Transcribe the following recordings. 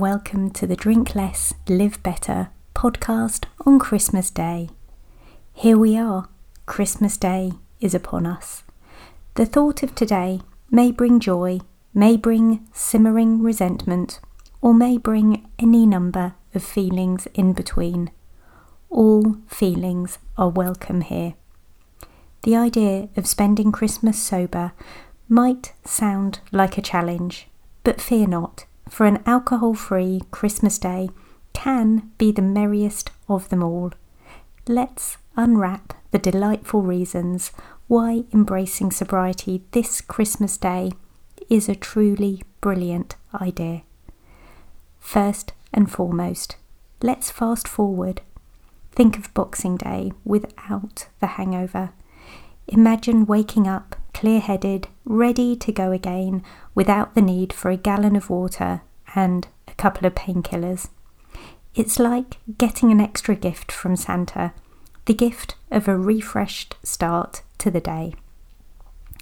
welcome to the Drink Less, Live Better podcast on Christmas Day. Here we are, Christmas Day is upon us. The thought of today may bring joy, may bring simmering resentment, or may bring any number of feelings in between. All feelings are welcome here. The idea of spending Christmas sober might sound like a challenge, but fear not, for an alcohol free Christmas Day can be the merriest of them all. Let's unwrap the delightful reasons why embracing sobriety this Christmas Day is a truly brilliant idea. First and foremost, let's fast forward. Think of Boxing Day without the hangover. Imagine waking up clear headed, ready to go again without the need for a gallon of water and a couple of painkillers. It's like getting an extra gift from Santa, the gift of a refreshed start to the day.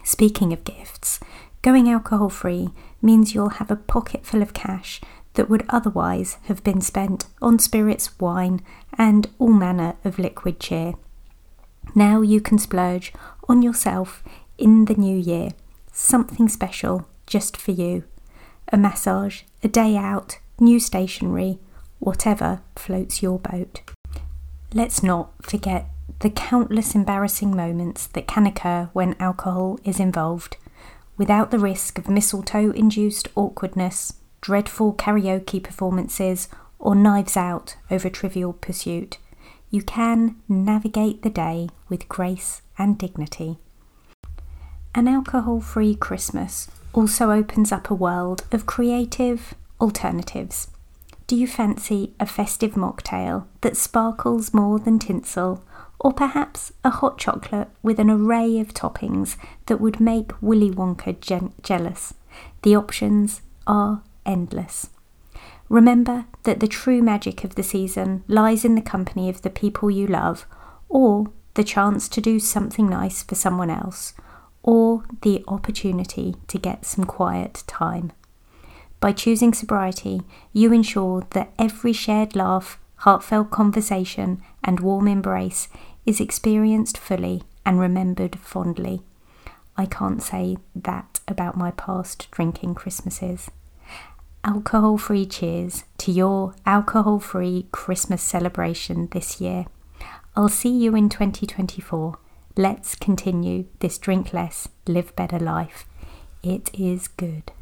Speaking of gifts, going alcohol free means you'll have a pocket full of cash that would otherwise have been spent on spirits, wine, and all manner of liquid cheer. Now you can splurge on yourself in the new year, something special just for you. A massage, a day out, new stationery, whatever floats your boat. Let's not forget the countless embarrassing moments that can occur when alcohol is involved, without the risk of mistletoe induced awkwardness, dreadful karaoke performances, or knives out over trivial pursuit. You can navigate the day with grace and dignity. An alcohol free Christmas also opens up a world of creative alternatives. Do you fancy a festive mocktail that sparkles more than tinsel, or perhaps a hot chocolate with an array of toppings that would make Willy Wonka je- jealous? The options are endless. Remember that the true magic of the season lies in the company of the people you love, or the chance to do something nice for someone else, or the opportunity to get some quiet time. By choosing sobriety, you ensure that every shared laugh, heartfelt conversation, and warm embrace is experienced fully and remembered fondly. I can't say that about my past drinking Christmases. Alcohol free cheers to your alcohol free Christmas celebration this year. I'll see you in 2024. Let's continue this drink less, live better life. It is good.